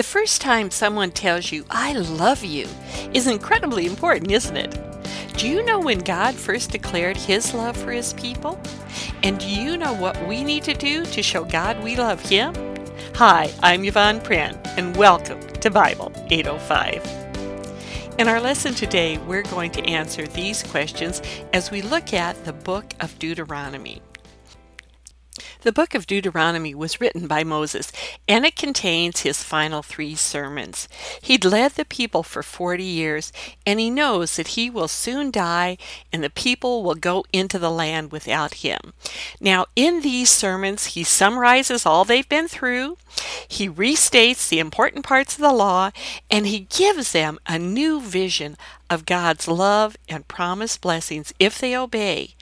The first time someone tells you, I love you, is incredibly important, isn't it? Do you know when God first declared His love for His people? And do you know what we need to do to show God we love Him? Hi, I'm Yvonne Pran, and welcome to Bible 805. In our lesson today, we're going to answer these questions as we look at the book of Deuteronomy. The book of Deuteronomy was written by Moses, and it contains his final three sermons. He'd led the people for 40 years, and he knows that he will soon die and the people will go into the land without him. Now, in these sermons, he summarizes all they've been through, he restates the important parts of the law, and he gives them a new vision of God's love and promised blessings if they obey,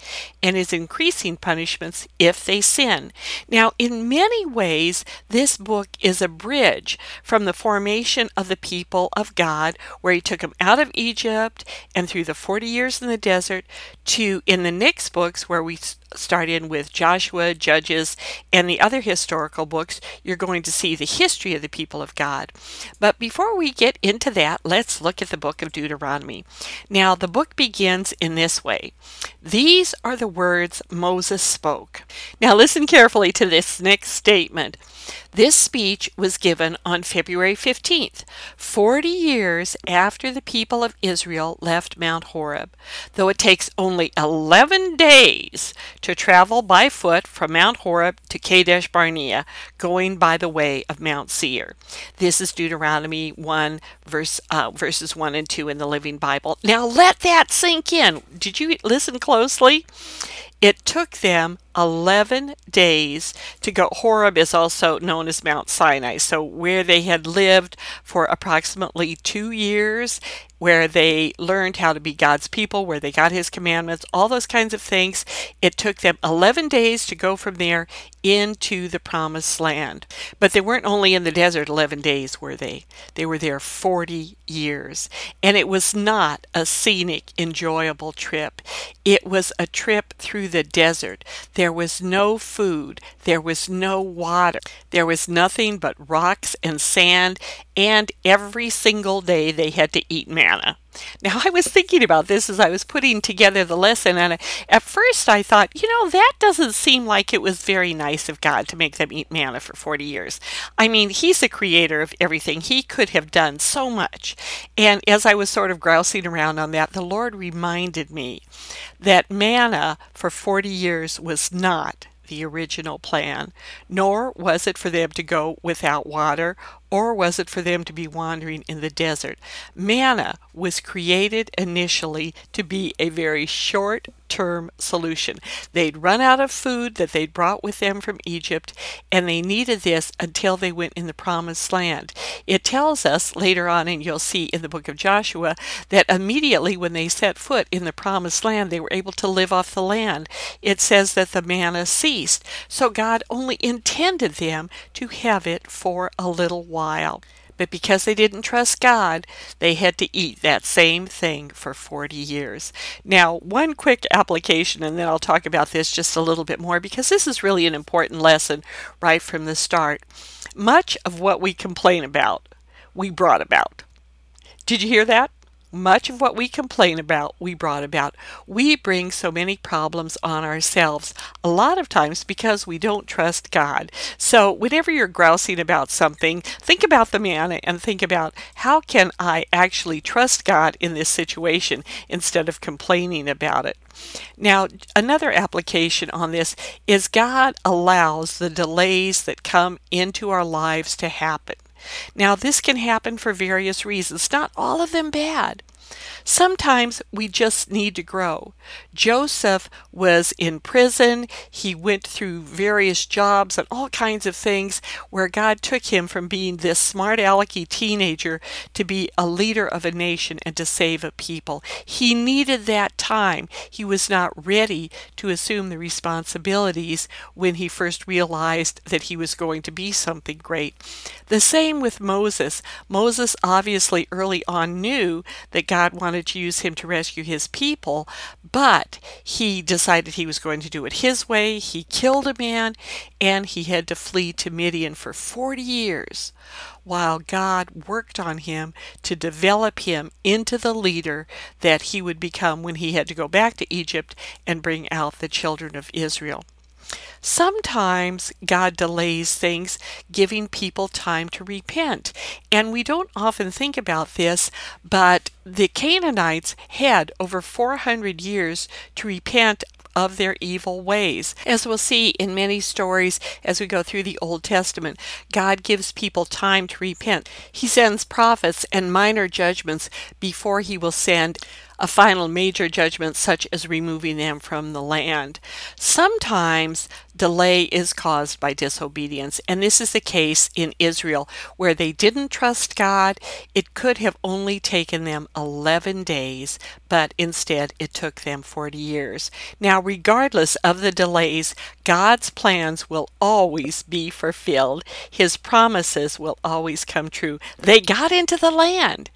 and his increasing punishments if they sin. Now, in many ways, this book is a bridge from the formation of the people of God, where he took them out of Egypt and through the 40 years in the desert, to in the next books, where we start in with Joshua, Judges, and the other historical books, you're going to see the history of the people of God. But before we get into that, let's look at the book of Deuteronomy. Now, the book begins in this way These are the words Moses spoke. Now, listen carefully to this next statement. This speech was given on February 15th, 40 years after the people of Israel left Mount Horeb, though it takes only 11 days to travel by foot from Mount Horeb to Kadesh Barnea, going by the way of Mount Seir. This is Deuteronomy 1, verse, uh, verses 1 and 2 in the Living Bible. Now let that sink in. Did you listen closely? It took them 11 days to go. Horeb is also known as Mount Sinai. So, where they had lived for approximately two years, where they learned how to be God's people, where they got His commandments, all those kinds of things, it took them 11 days to go from there into the promised land. But they weren't only in the desert 11 days, were they? They were there 40 years. And it was not a scenic, enjoyable trip. It was a trip through the desert. There was no food. There was no water. There was nothing but rocks and sand. And every single day they had to eat manna. Now, I was thinking about this as I was putting together the lesson, and at first I thought, you know, that doesn't seem like it was very nice of God to make them eat manna for 40 years. I mean, He's the creator of everything, He could have done so much. And as I was sort of grousing around on that, the Lord reminded me that manna for 40 years was not the original plan, nor was it for them to go without water or was it for them to be wandering in the desert? Manna was created initially to be a very short term solution. They'd run out of food that they'd brought with them from Egypt, and they needed this until they went in the promised land. It tells us later on, and you'll see in the book of Joshua, that immediately when they set foot in the promised land, they were able to live off the land. It says that the manna ceased. So God only intended them to have it for a little while while. But because they didn't trust God, they had to eat that same thing for 40 years. Now, one quick application, and then I'll talk about this just a little bit more because this is really an important lesson right from the start. Much of what we complain about, we brought about. Did you hear that? Much of what we complain about, we brought about. We bring so many problems on ourselves, a lot of times because we don't trust God. So, whenever you're grousing about something, think about the manna and think about how can I actually trust God in this situation instead of complaining about it. Now, another application on this is God allows the delays that come into our lives to happen. Now, this can happen for various reasons, not all of them bad. Sometimes we just need to grow. Joseph was in prison. He went through various jobs and all kinds of things where God took him from being this smart alecky teenager to be a leader of a nation and to save a people. He needed that time. He was not ready to assume the responsibilities when he first realized that he was going to be something great. The same with Moses. Moses obviously early on knew that God God wanted to use him to rescue his people, but he decided he was going to do it his way. He killed a man and he had to flee to Midian for 40 years while God worked on him to develop him into the leader that he would become when he had to go back to Egypt and bring out the children of Israel. Sometimes God delays things, giving people time to repent. And we don't often think about this, but the Canaanites had over 400 years to repent of their evil ways. As we'll see in many stories as we go through the Old Testament, God gives people time to repent. He sends prophets and minor judgments before he will send a final major judgment, such as removing them from the land. Sometimes delay is caused by disobedience, and this is the case in Israel, where they didn't trust God. It could have only taken them 11 days, but instead it took them 40 years. Now, regardless of the delays, God's plans will always be fulfilled. His promises will always come true. They got into the land.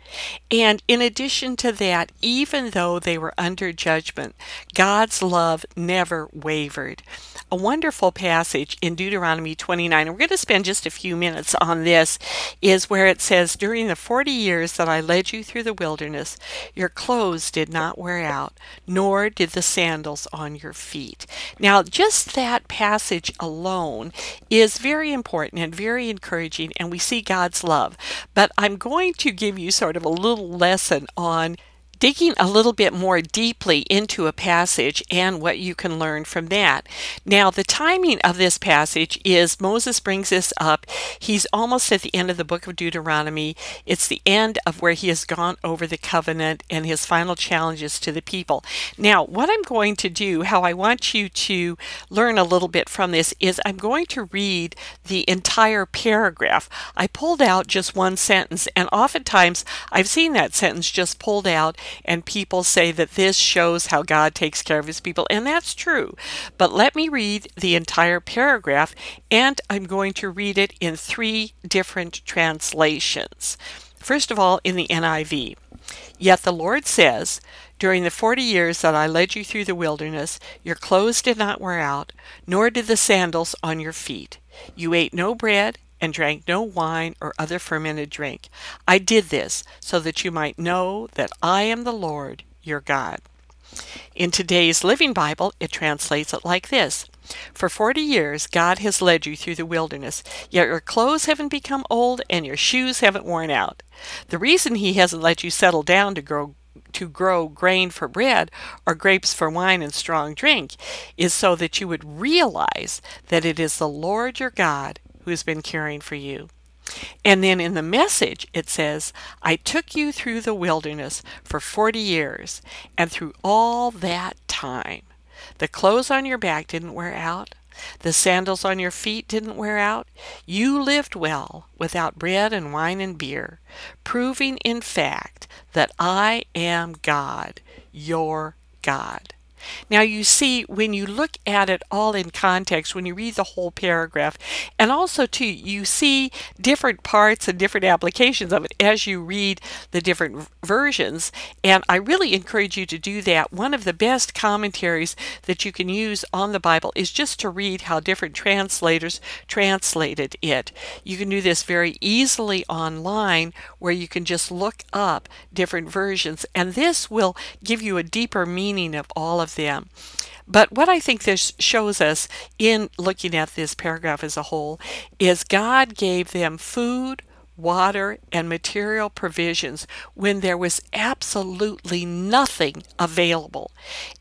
And in addition to that, even though they were under judgment, God's love never wavered. A wonderful passage in Deuteronomy 29, and we're going to spend just a few minutes on this, is where it says, During the 40 years that I led you through the wilderness, your clothes did not wear out, nor did the sandals on your feet. Now, just that passage alone is very important and very encouraging, and we see God's love. But I'm going to give you sort of a little lesson on digging a little bit more deeply into a passage and what you can learn from that. Now, the timing of this passage is Moses brings this up. He's almost at the end of the book of Deuteronomy. It's the end of where he has gone over the covenant and his final challenges to the people. Now, what I'm going to do, how I want you to learn a little bit from this, is I'm going to read the entire paragraph. I pulled out just one sentence, and oftentimes I've seen that sentence just pulled out and people say that this shows how God takes care of his people, and that's true. But let me read the entire paragraph, and I'm going to read it in three different translations. First of all, in the NIV. Yet the Lord says, During the forty years that I led you through the wilderness, your clothes did not wear out, nor did the sandals on your feet. You ate no bread and drank no wine or other fermented drink. I did this so that you might know that I am the Lord your God. In today's Living Bible, it translates it like this For 40 years, God has led you through the wilderness, yet your clothes haven't become old and your shoes haven't worn out. The reason He hasn't let you settle down to grow to grow grain for bread or grapes for wine and strong drink is so that you would realize that it is the Lord your God who's been caring for you. And then in the message, it says, I took you through the wilderness for 40 years, and through all that time, the clothes on your back didn't wear out, the sandals on your feet didn't wear out. You lived well without bread and wine and beer, proving in fact that I am God, your God. Now, you see, when you look at it all in context, when you read the whole paragraph, and also, too, you see different parts and different applications of it as you read the different versions. And I really encourage you to do that. One of the best commentaries that you can use on the Bible is just to read how different translators translated it. You can do this very easily online where you can just look up different versions, and this will give you a deeper meaning of all of them. But what I think this shows us in looking at this paragraph as a whole is God gave them food, water, and material provisions when there was absolutely nothing available.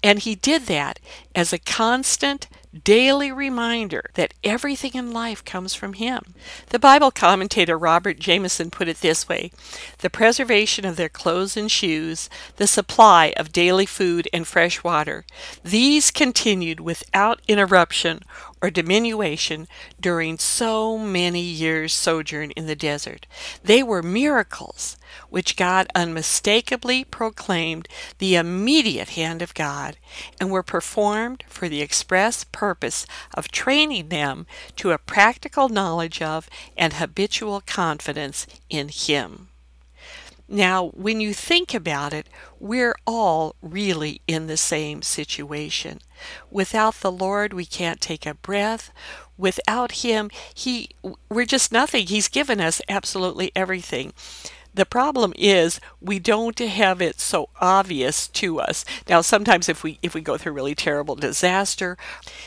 And He did that as a constant daily reminder that everything in life comes from Him. The Bible commentator Robert Jamieson put it this way The preservation of their clothes and shoes, the supply of daily food and fresh water, these continued without interruption or diminution during so many years' sojourn in the desert. They were miracles which God unmistakably proclaimed the immediate hand of God and were performed for the express purpose of training them to a practical knowledge of and habitual confidence in Him. Now, when you think about it, we're all really in the same situation. Without the Lord, we can't take a breath. Without Him, He we're just nothing. He's given us absolutely everything. The problem is we don't have it so obvious to us. Now sometimes if we if we go through really terrible disaster,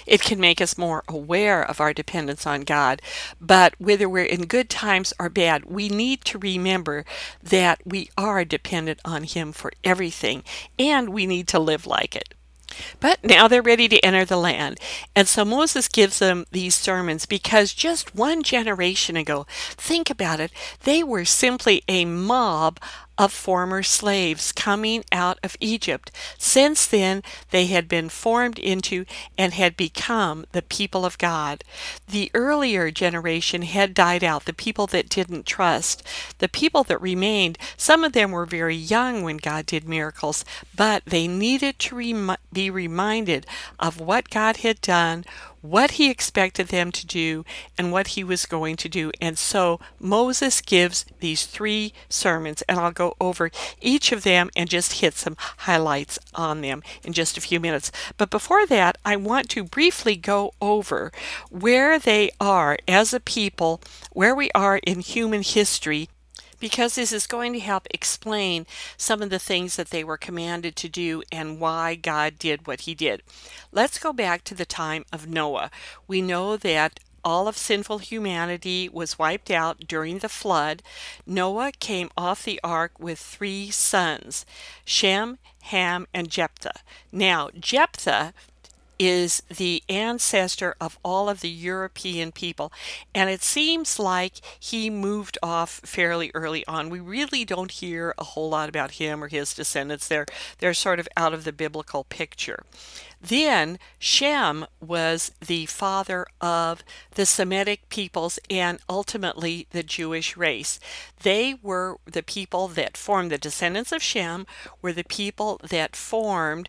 it can make us more aware of our dependence on God. But whether we're in good times or bad, we need to remember that we are dependent on him for everything and we need to live like it. But now they're ready to enter the land. And so Moses gives them these sermons because just one generation ago, think about it, they were simply a mob of former slaves coming out of Egypt. Since then, they had been formed into and had become the people of God. The earlier generation had died out, the people that didn't trust. The people that remained, some of them were very young when God did miracles, but they needed to be reminded of what God had done, what he expected them to do and what he was going to do. And so Moses gives these three sermons, and I'll go over each of them and just hit some highlights on them in just a few minutes. But before that, I want to briefly go over where they are as a people, where we are in human history because this is going to help explain some of the things that they were commanded to do and why God did what he did. Let's go back to the time of Noah. We know that all of sinful humanity was wiped out during the flood. Noah came off the ark with three sons Shem, Ham, and Jephthah. Now, Jephthah is the ancestor of all of the European people. And it seems like he moved off fairly early on. We really don't hear a whole lot about him or his descendants. They're, they're sort of out of the biblical picture. Then Shem was the father of the Semitic peoples and ultimately the Jewish race. They were the people that formed the descendants of Shem, were the people that formed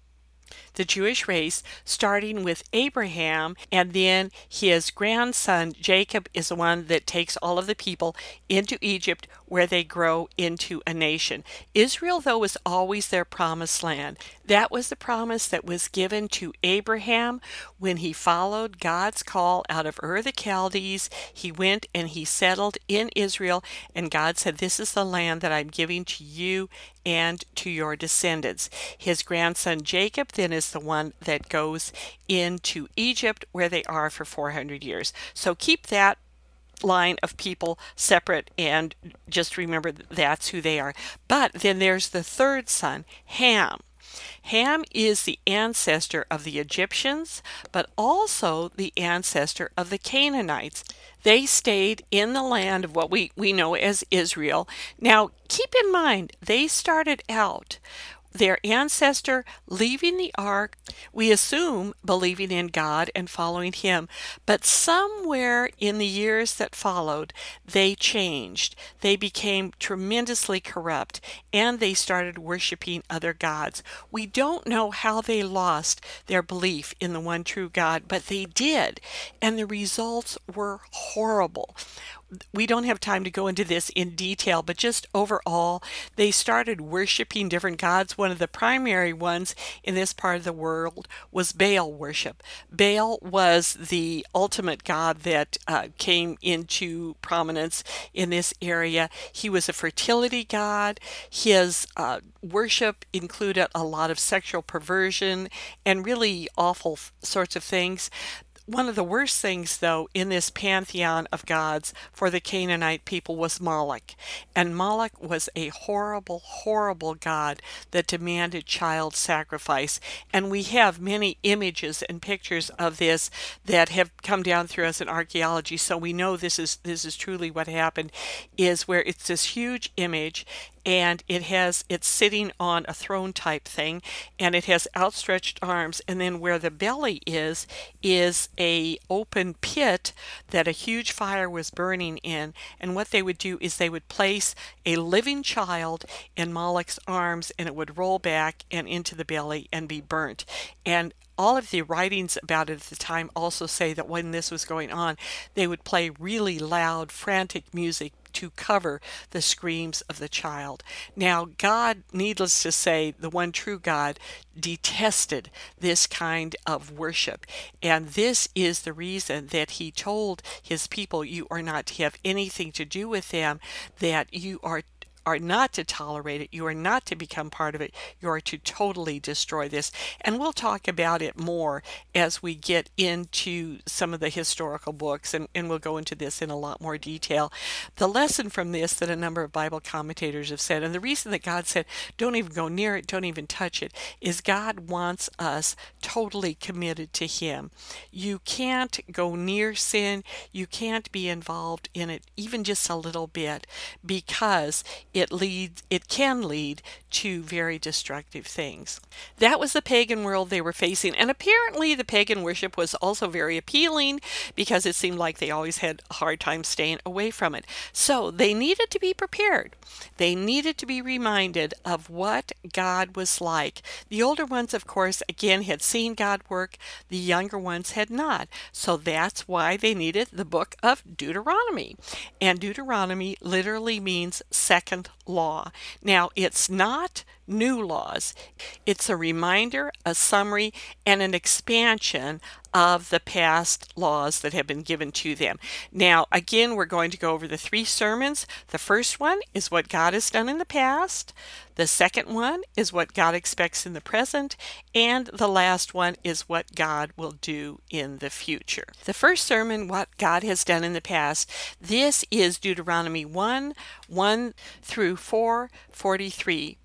the Jewish race, starting with Abraham, and then his grandson Jacob is the one that takes all of the people into Egypt where they grow into a nation. Israel, though, was always their promised land. That was the promise that was given to Abraham when he followed God's call out of Ur the Chaldees. He went and he settled in Israel, and God said, This is the land that I'm giving to you and to your descendants. His grandson Jacob then is the one that goes into Egypt where they are for 400 years. So keep that line of people separate and just remember that's who they are. But then there's the third son, Ham. Ham is the ancestor of the Egyptians, but also the ancestor of the Canaanites. They stayed in the land of what we, we know as Israel. Now, keep in mind, they started out their ancestor leaving the ark, we assume believing in God and following Him. But somewhere in the years that followed, they changed. They became tremendously corrupt and they started worshiping other gods. We don't know how they lost their belief in the one true God, but they did. And the results were horrible we don't have time to go into this in detail, but just overall, they started worshiping different gods. One of the primary ones in this part of the world was Baal worship. Baal was the ultimate god that uh, came into prominence in this area. He was a fertility god. His uh, worship included a lot of sexual perversion and really awful sorts of things. One of the worst things, though, in this pantheon of gods for the Canaanite people was Moloch. And Moloch was a horrible, horrible god that demanded child sacrifice. And we have many images and pictures of this that have come down through us in archaeology. So we know this is this is truly what happened, is where it's this huge image and it has it's sitting on a throne type thing and it has outstretched arms and then where the belly is is a open pit that a huge fire was burning in and what they would do is they would place a living child in Moloch's arms and it would roll back and into the belly and be burnt. And all of the writings about it at the time also say that when this was going on, they would play really loud, frantic music to cover the screams of the child. Now, God, needless to say, the one true God, detested this kind of worship. And this is the reason that he told his people, You are not to have anything to do with them, that you are are not to tolerate it. You are not to become part of it. You are to totally destroy this. And we'll talk about it more as we get into some of the historical books, and, and we'll go into this in a lot more detail. The lesson from this that a number of Bible commentators have said, and the reason that God said, don't even go near it, don't even touch it, is God wants us totally committed to Him. You can't go near sin, you can't be involved in it even just a little bit because it leads it can lead to very destructive things. That was the pagan world they were facing and apparently the pagan worship was also very appealing because it seemed like they always had a hard time staying away from it. So they needed to be prepared. They needed to be reminded of what God was like. The older ones of course again had seen God work, the younger ones had not. So that's why they needed the book of Deuteronomy. And Deuteronomy literally means second 감사합니다. Law. Now, it's not new laws, it's a reminder, a summary, and an expansion of the past laws that have been given to them. Now, again, we're going to go over the three sermons. The first one is what God has done in the past, the second one is what God expects in the present, and the last one is what God will do in the future. The first sermon, what God has done in the past, this is Deuteronomy 1 1 through 4 43.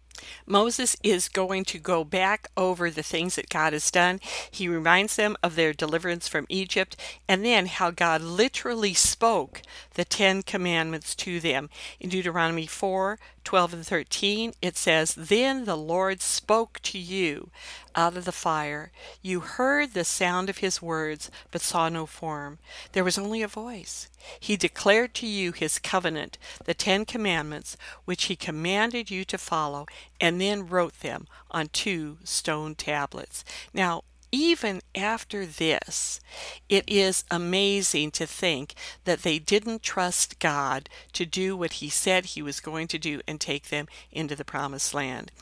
Moses is going to go back over the things that God has done. He reminds them of their deliverance from Egypt and then how God literally spoke the Ten Commandments to them. In Deuteronomy 4 12 and 13, it says, Then the Lord spoke to you out of the fire. You heard the sound of his words, but saw no form. There was only a voice. He declared to you his covenant, the Ten Commandments, which he commanded you to follow, and then wrote them on two stone tablets. Now, even after this, it is amazing to think that they didn't trust God to do what He said He was going to do and take them into the promised land.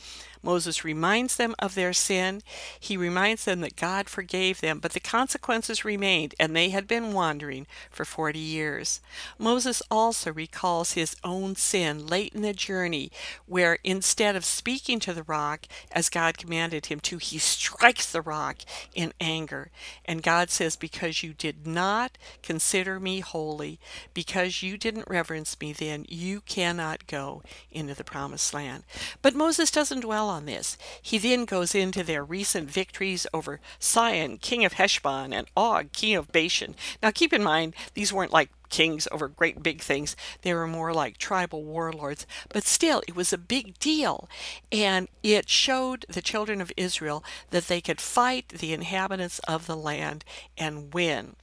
Moses reminds them of their sin. He reminds them that God forgave them, but the consequences remained, and they had been wandering for 40 years. Moses also recalls his own sin late in the journey, where instead of speaking to the rock as God commanded him to, he strikes the rock in anger. And God says, Because you did not consider me holy, because you didn't reverence me, then you cannot go into the promised land. But Moses doesn't dwell on this. He then goes into their recent victories over Sihon, king of Heshbon, and Og, king of Bashan. Now keep in mind, these weren't like kings over great big things. They were more like tribal warlords. But still, it was a big deal. And it showed the children of Israel that they could fight the inhabitants of the land and win.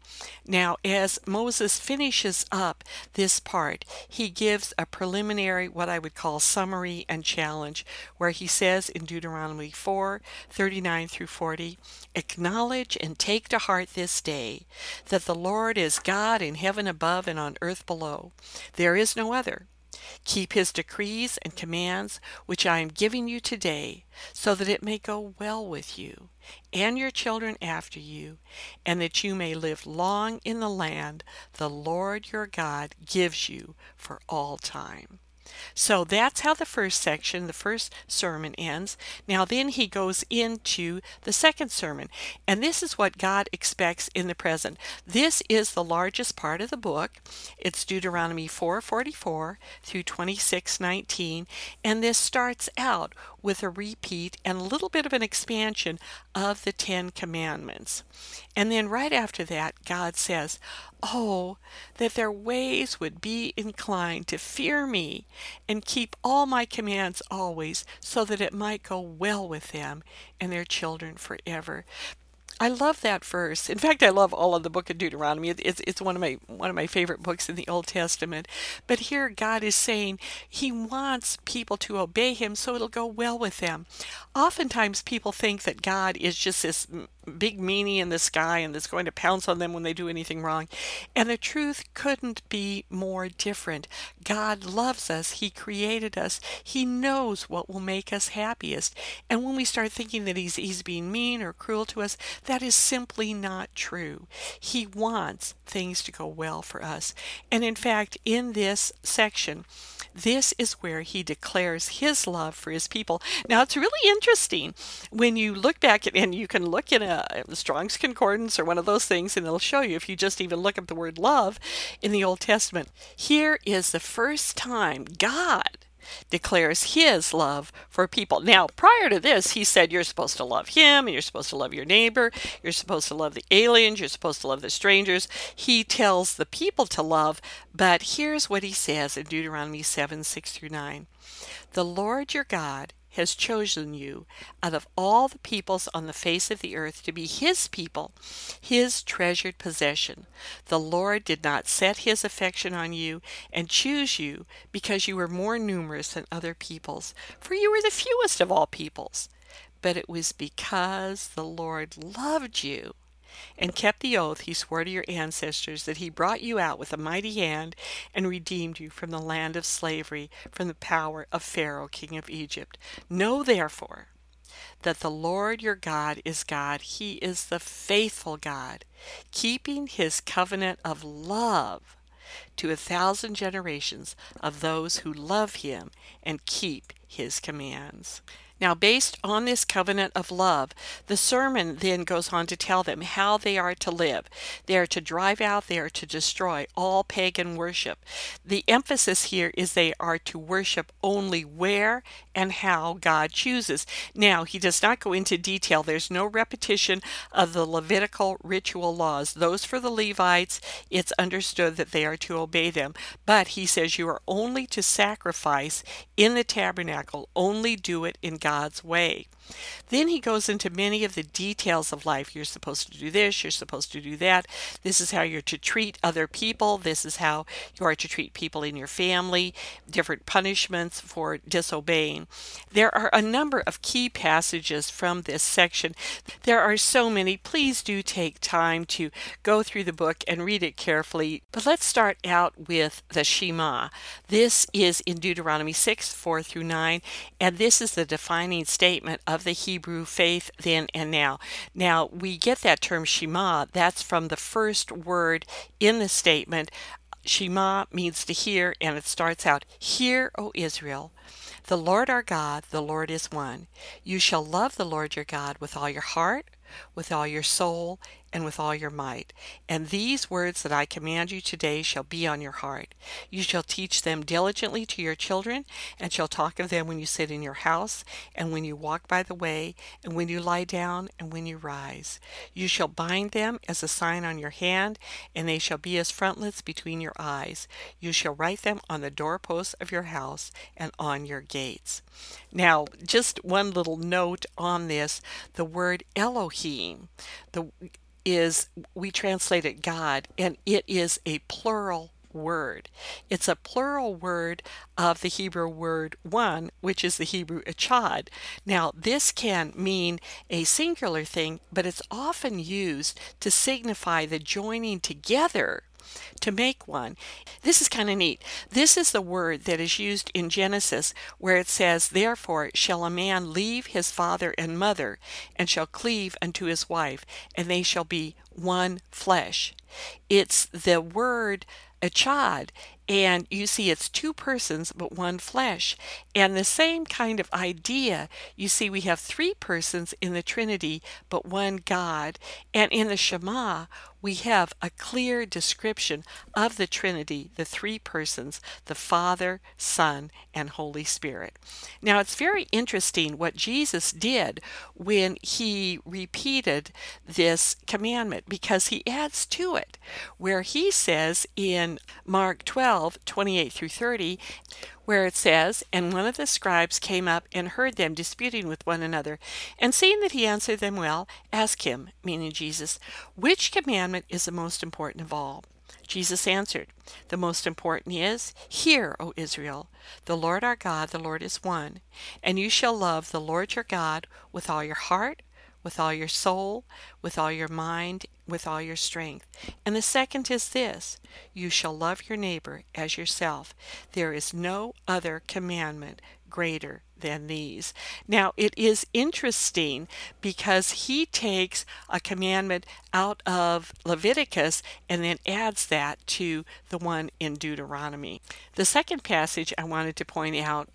Now, as Moses finishes up this part, he gives a preliminary, what I would call summary and challenge, where he says in Deuteronomy 4 39 through 40, Acknowledge and take to heart this day that the Lord is God in heaven above above and on earth below. There is no other. Keep his decrees and commands, which I am giving you today, so that it may go well with you and your children after you, and that you may live long in the land the Lord your God gives you for all time. So that's how the first section, the first sermon ends. Now, then he goes into the second sermon, and this is what God expects in the present. This is the largest part of the book. It's Deuteronomy 4:44 through 26:19, and this starts out with a repeat and a little bit of an expansion of the Ten Commandments. And then right after that, God says, Oh, that their ways would be inclined to fear me and keep all my commands always, so that it might go well with them and their children forever. I love that verse. In fact, I love all of the book of Deuteronomy. It's, it's one of my one of my favorite books in the Old Testament. But here God is saying he wants people to obey him so it'll go well with them. Oftentimes people think that God is just this big meanie in the sky and that's going to pounce on them when they do anything wrong. And the truth couldn't be more different. God loves us. He created us. He knows what will make us happiest. And when we start thinking that he's, he's being mean or cruel to us, that is simply not true. He wants things to go well for us. And in fact, in this section, this is where he declares his love for his people. Now, it's really interesting when you look back at, and you can look in a, a Strong's Concordance or one of those things, and it'll show you if you just even look up the word love in the Old Testament. Here is the first time God declares his love for people. Now, prior to this, he said you're supposed to love him and you're supposed to love your neighbor, you're supposed to love the aliens, you're supposed to love the strangers. He tells the people to love, but here's what he says in Deuteronomy 7 6 through 9. The Lord your God has chosen you out of all the peoples on the face of the earth to be his people, his treasured possession. The Lord did not set his affection on you and choose you because you were more numerous than other peoples, for you were the fewest of all peoples. But it was because the Lord loved you and kept the oath he swore to your ancestors that he brought you out with a mighty hand and redeemed you from the land of slavery, from the power of Pharaoh, king of Egypt. Know therefore that the Lord your God is God. He is the faithful God, keeping his covenant of love to a thousand generations of those who love him and keep his commands. Now, based on this covenant of love, the sermon then goes on to tell them how they are to live. They are to drive out, they are to destroy all pagan worship. The emphasis here is they are to worship only where and how God chooses. Now, he does not go into detail. There's no repetition of the Levitical ritual laws. Those for the Levites, it's understood that they are to obey them. But he says you are only to sacrifice in the tabernacle, only do it in God's way. Then he goes into many of the details of life. You're supposed to do this, you're supposed to do that. This is how you're to treat other people. This is how you are to treat people in your family, different punishments for disobeying. There are a number of key passages from this section. There are so many. Please do take time to go through the book and read it carefully. But let's start out with the Shema. This is in Deuteronomy 6 4 through 9, and this is the defining statement of the Hebrew faith then and now. Now, we get that term Shema, that's from the first word in the statement. Shema means to hear, and it starts out, Hear, O Israel. The Lord our God, the Lord is one. You shall love the Lord your God with all your heart, with all your soul, and with all your might. And these words that I command you today shall be on your heart. You shall teach them diligently to your children, and shall talk of them when you sit in your house, and when you walk by the way, and when you lie down, and when you rise. You shall bind them as a sign on your hand, and they shall be as frontlets between your eyes. You shall write them on the doorposts of your house and on your gates. Now, just one little note on this the word Elohim, the is we translate it God, and it is a plural word. It's a plural word of the Hebrew word one, which is the Hebrew echad. Now, this can mean a singular thing, but it's often used to signify the joining together to make one. This is kind of neat. This is the word that is used in Genesis where it says, Therefore shall a man leave his father and mother, and shall cleave unto his wife, and they shall be one flesh. It's the word echad, and you see it's two persons but one flesh. And the same kind of idea, you see we have three persons in the Trinity but one God. And in the Shema, we have a clear description of the Trinity, the three persons, the Father, Son, and Holy Spirit. Now, it's very interesting what Jesus did when he repeated this commandment because he adds to it, where he says in Mark 12 28 through 30, where it says, And one of the scribes came up and heard them disputing with one another, and seeing that he answered them well, asked him, meaning Jesus, which commandment is the most important of all? Jesus answered, The most important is, Hear, O Israel, the Lord our God, the Lord is one, and you shall love the Lord your God with all your heart, with all your soul, with all your mind, with all your strength. And the second is this you shall love your neighbor as yourself. There is no other commandment greater than these. Now, it is interesting because he takes a commandment out of Leviticus and then adds that to the one in Deuteronomy. The second passage I wanted to point out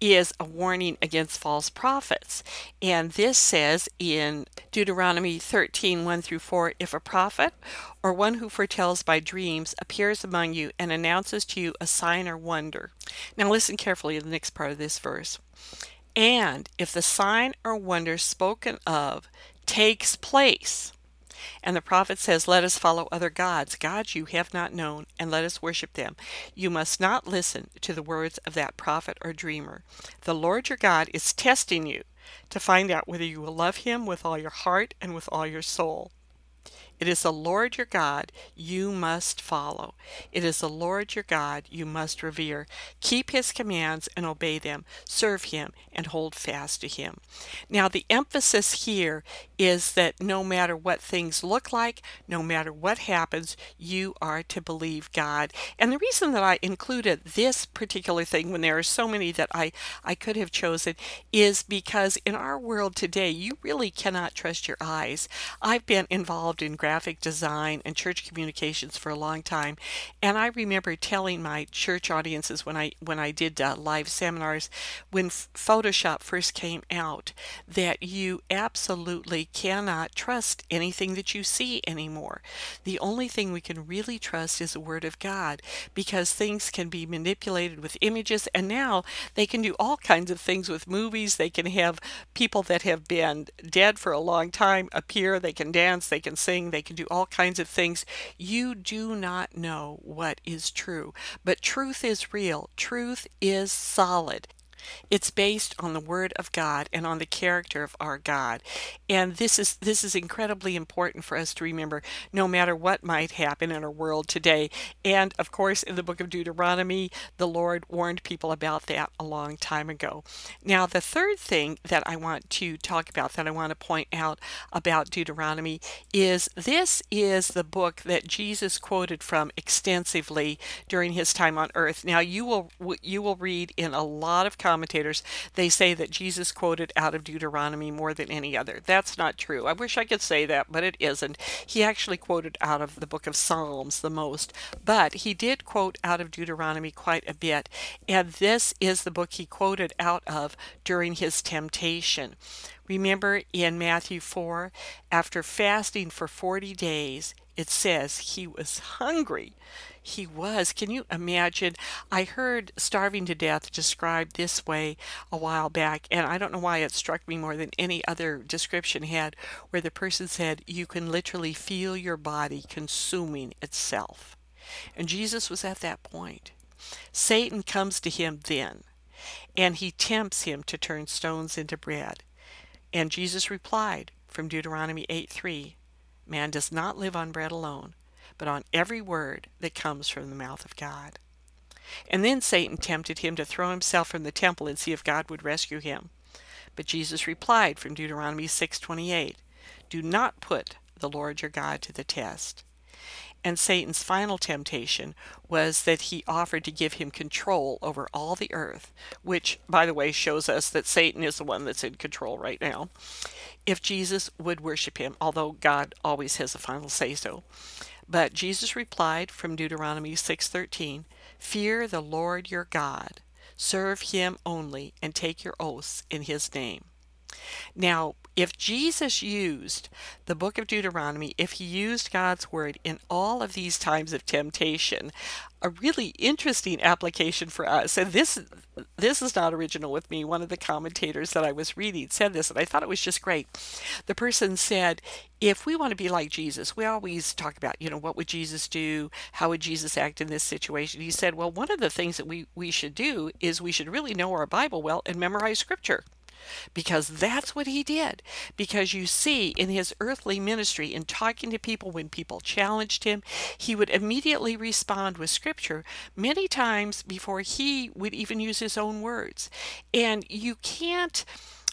is a warning against false prophets. And this says in Deuteronomy 13 1 through 4 if a prophet or one who foretells by dreams appears among you and announces to you a sign or wonder. Now, listen carefully to the next part of this verse. And if the sign or wonder spoken of takes place, and the prophet says, Let us follow other gods, gods you have not known, and let us worship them. You must not listen to the words of that prophet or dreamer. The Lord your God is testing you to find out whether you will love him with all your heart and with all your soul. It is the Lord your God you must follow. It is the Lord your God you must revere. Keep his commands and obey them. Serve him and hold fast to him. Now, the emphasis here is that no matter what things look like, no matter what happens, you are to believe God. And the reason that I included this particular thing when there are so many that I, I could have chosen is because in our world today, you really cannot trust your eyes. I've been involved in graphic design and church communications for a long time, and I remember telling my church audiences when I when I did uh, live seminars when Photoshop first came out that you absolutely cannot trust anything that you see anymore. The only thing we can really trust is the Word of God because things can be manipulated with images, and now they can do all kinds of things with movies. They can have people that have been dead for a long time appear, they can dance, they can sing, they they can do all kinds of things. You do not know what is true, but truth is real. Truth is solid. It's based on the word of God and on the character of our God. And this is this is incredibly important for us to remember no matter what might happen in our world today. And of course in the book of Deuteronomy, the Lord warned people about that a long time ago. Now the third thing that I want to talk about that I want to point out about Deuteronomy is this is the book that Jesus quoted from extensively during his time on earth. Now you will you will read in a lot of commentators, they say that Jesus quoted out of Deuteronomy more than any other. That's not true. I wish I could say that, but it isn't. He actually quoted out of the book of Psalms the most, but he did quote out of Deuteronomy quite a bit. And this is the book he quoted out of during his temptation. Remember in Matthew 4, after fasting for 40 days, it says he was hungry he was. Can you imagine? I heard starving to death described this way a while back, and I don't know why it struck me more than any other description had, where the person said, You can literally feel your body consuming itself. And Jesus was at that point. Satan comes to him then, and he tempts him to turn stones into bread. And Jesus replied from Deuteronomy 8 3 Man does not live on bread alone but on every word that comes from the mouth of God. And then Satan tempted him to throw himself from the temple and see if God would rescue him. But Jesus replied from Deuteronomy 6:28, "Do not put the Lord your God to the test." And Satan's final temptation was that he offered to give him control over all the earth, which, by the way, shows us that Satan is the one that's in control right now, if Jesus would worship him, although God always has the final say so. But Jesus replied from Deuteronomy 6:13, "Fear the Lord your God, serve him only, and take your oaths in his name." Now, if Jesus used the book of Deuteronomy, if he used God's word in all of these times of temptation, a really interesting application for us. And this this is not original with me. One of the commentators that I was reading said this, and I thought it was just great. The person said, if we want to be like Jesus, we always talk about, you know, what would Jesus do? How would Jesus act in this situation? He said, well, one of the things that we, we should do is we should really know our Bible well and memorize scripture because that's what he did. Because you see, in his earthly ministry, in talking to people, when people challenged him, he would immediately respond with scripture many times before he would even use his own words. And you can't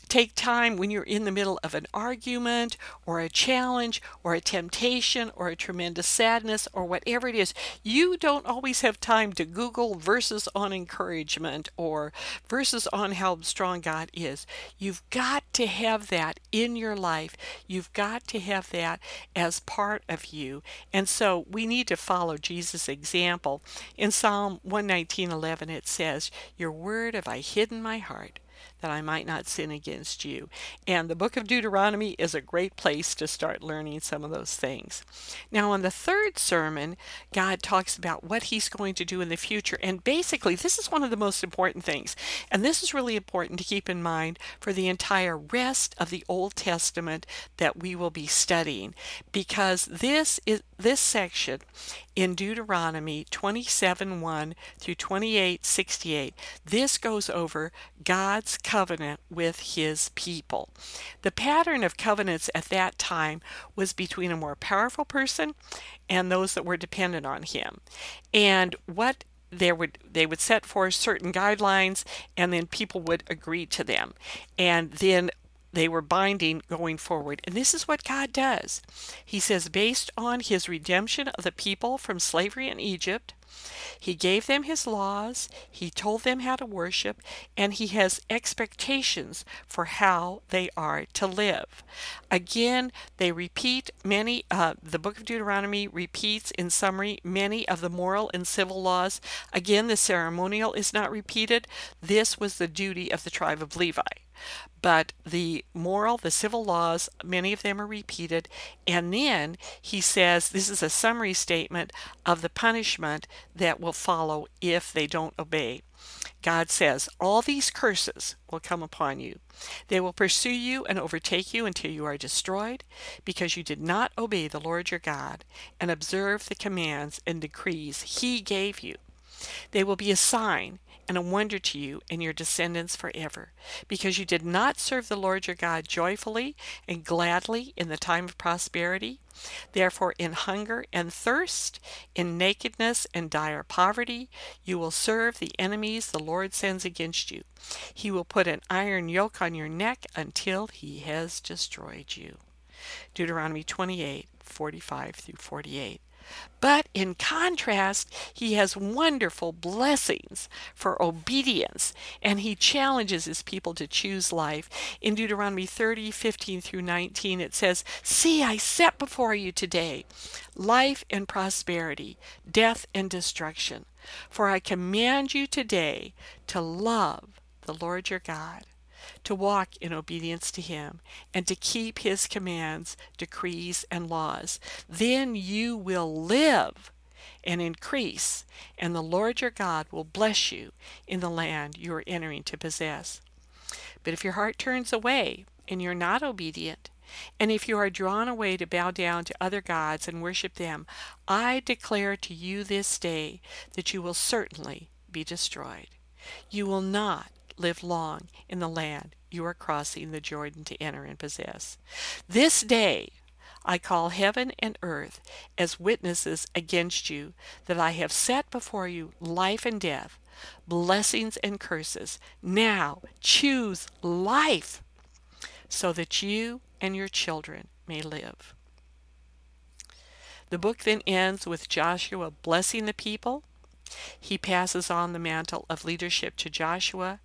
take time when you're in the middle of an argument or a challenge or a temptation or a tremendous sadness or whatever it is. You don't always have time to Google verses on encouragement or verses on how strong God is. You've got to have that in your life. You've got to have that as part of you. And so we need to follow Jesus' example. In Psalm 119:11 it says, "Your word have I hidden my heart that I might not sin against you. And the book of Deuteronomy is a great place to start learning some of those things. Now, in the third sermon, God talks about what he's going to do in the future. And basically, this is one of the most important things. And this is really important to keep in mind for the entire rest of the Old Testament that we will be studying because this is this section in Deuteronomy 27 1 through 28 68. This goes over God's covenant with his people. The pattern of covenants at that time was between a more powerful person and those that were dependent on him. And what there would they would set forth certain guidelines and then people would agree to them and then they were binding going forward. And this is what God does. He says, based on his redemption of the people from slavery in Egypt, he gave them his laws, he told them how to worship, and he has expectations for how they are to live. Again, they repeat many, uh, the book of Deuteronomy repeats in summary many of the moral and civil laws. Again, the ceremonial is not repeated. This was the duty of the tribe of Levi. But the moral, the civil laws, many of them are repeated. And then he says this is a summary statement of the punishment that will follow if they don't obey. God says, All these curses will come upon you. They will pursue you and overtake you until you are destroyed, because you did not obey the Lord your God and observe the commands and decrees he gave you. They will be a sign and a wonder to you and your descendants forever, because you did not serve the Lord your God joyfully and gladly in the time of prosperity. Therefore, in hunger and thirst, in nakedness and dire poverty, you will serve the enemies the Lord sends against you. He will put an iron yoke on your neck until he has destroyed you. Deuteronomy 28 45 through 48. But in contrast, he has wonderful blessings for obedience, and he challenges his people to choose life. In Deuteronomy 30 15 through 19, it says, See, I set before you today life and prosperity, death and destruction. For I command you today to love the Lord your God to walk in obedience to Him, and to keep His commands, decrees, and laws. Then you will live and increase, and the Lord your God will bless you in the land you are entering to possess. But if your heart turns away and you're not obedient, and if you are drawn away to bow down to other gods and worship them, I declare to you this day that you will certainly be destroyed. You will not live long in the land you are crossing the Jordan to enter and possess. This day I call heaven and earth as witnesses against you that I have set before you life and death, blessings and curses. Now choose life so that you and your children may live. The book then ends with Joshua blessing the people. He passes on the mantle of leadership to Joshua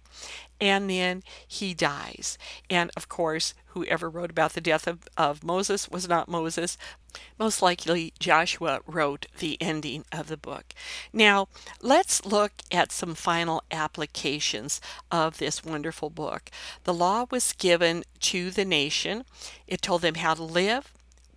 and then he dies. And of course, whoever wrote about the death of, of Moses was not Moses. Most likely, Joshua wrote the ending of the book. Now, let's look at some final applications of this wonderful book. The law was given to the nation, it told them how to live,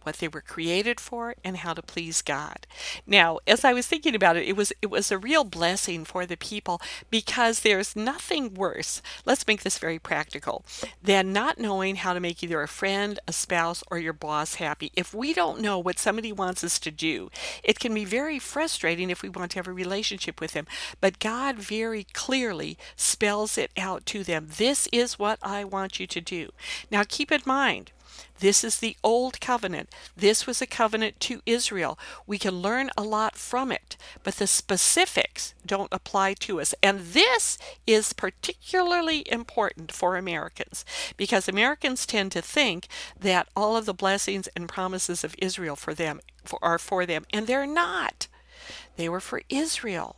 what they were created for, and how to please God. Now, as I was thinking about it, it was it was a real blessing for the people because there's nothing worse. Let's make this very practical than not knowing how to make either a friend, a spouse, or your boss happy. If we don't know what somebody wants us to do, it can be very frustrating if we want to have a relationship with them. But God very clearly spells it out to them. This is what I want you to do. Now, keep in mind This is the old covenant. This was a covenant to Israel. We can learn a lot from it, but the specifics don't apply to us. And this is particularly important for Americans because Americans tend to think that all of the blessings and promises of Israel for them are for them, and they're not. They were for Israel.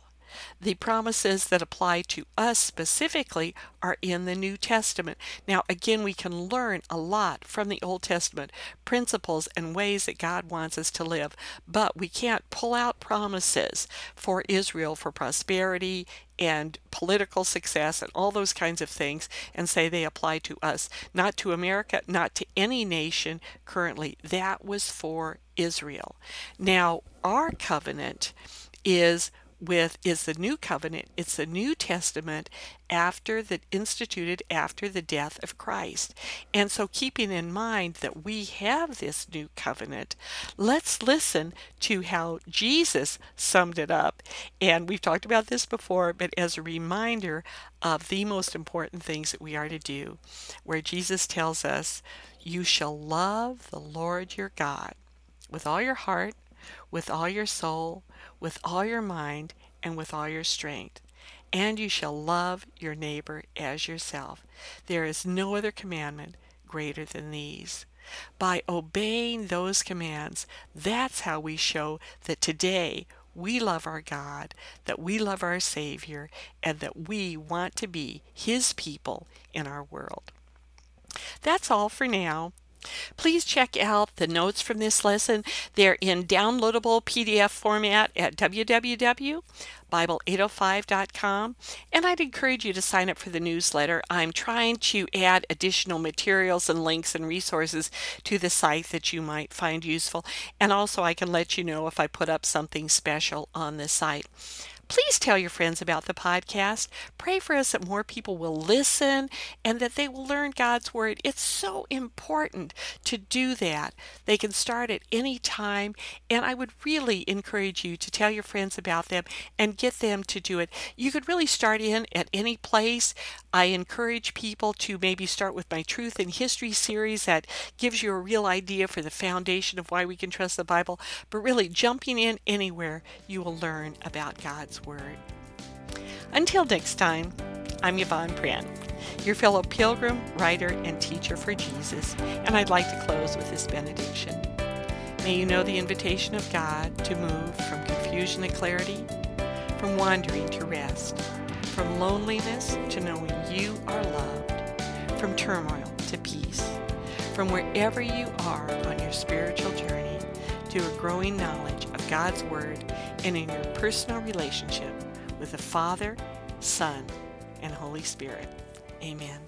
The promises that apply to us specifically are in the New Testament. Now, again, we can learn a lot from the Old Testament, principles and ways that God wants us to live, but we can't pull out promises for Israel for prosperity and political success and all those kinds of things and say they apply to us, not to America, not to any nation currently. That was for Israel. Now, our covenant is with is the new covenant it's the new testament after the instituted after the death of christ. And so keeping in mind that we have this new covenant let's listen to how jesus summed it up. And we've talked about this before but as a reminder of the most important things that we are to do where jesus tells us you shall love the lord your god with all your heart with all your soul with all your mind and with all your strength. And you shall love your neighbor as yourself. There is no other commandment greater than these. By obeying those commands, that's how we show that today we love our God, that we love our Savior, and that we want to be His people in our world. That's all for now. Please check out the notes from this lesson. They're in downloadable PDF format at www.bible805.com. And I'd encourage you to sign up for the newsletter. I'm trying to add additional materials and links and resources to the site that you might find useful. And also, I can let you know if I put up something special on the site. Please tell your friends about the podcast. Pray for us that more people will listen and that they will learn God's Word. It's so important to do that. They can start at any time, and I would really encourage you to tell your friends about them and get them to do it. You could really start in at any place. I encourage people to maybe start with my Truth and History series that gives you a real idea for the foundation of why we can trust the Bible, but really jumping in anywhere, you will learn about God's Word. Until next time, I'm Yvonne Pran, your fellow pilgrim, writer, and teacher for Jesus, and I'd like to close with this benediction. May you know the invitation of God to move from confusion to clarity, from wandering to rest, from loneliness to knowing you are loved, from turmoil to peace, from wherever you are on your spiritual journey to a growing knowledge of God's Word and in your personal relationship with the Father, Son, and Holy Spirit. Amen.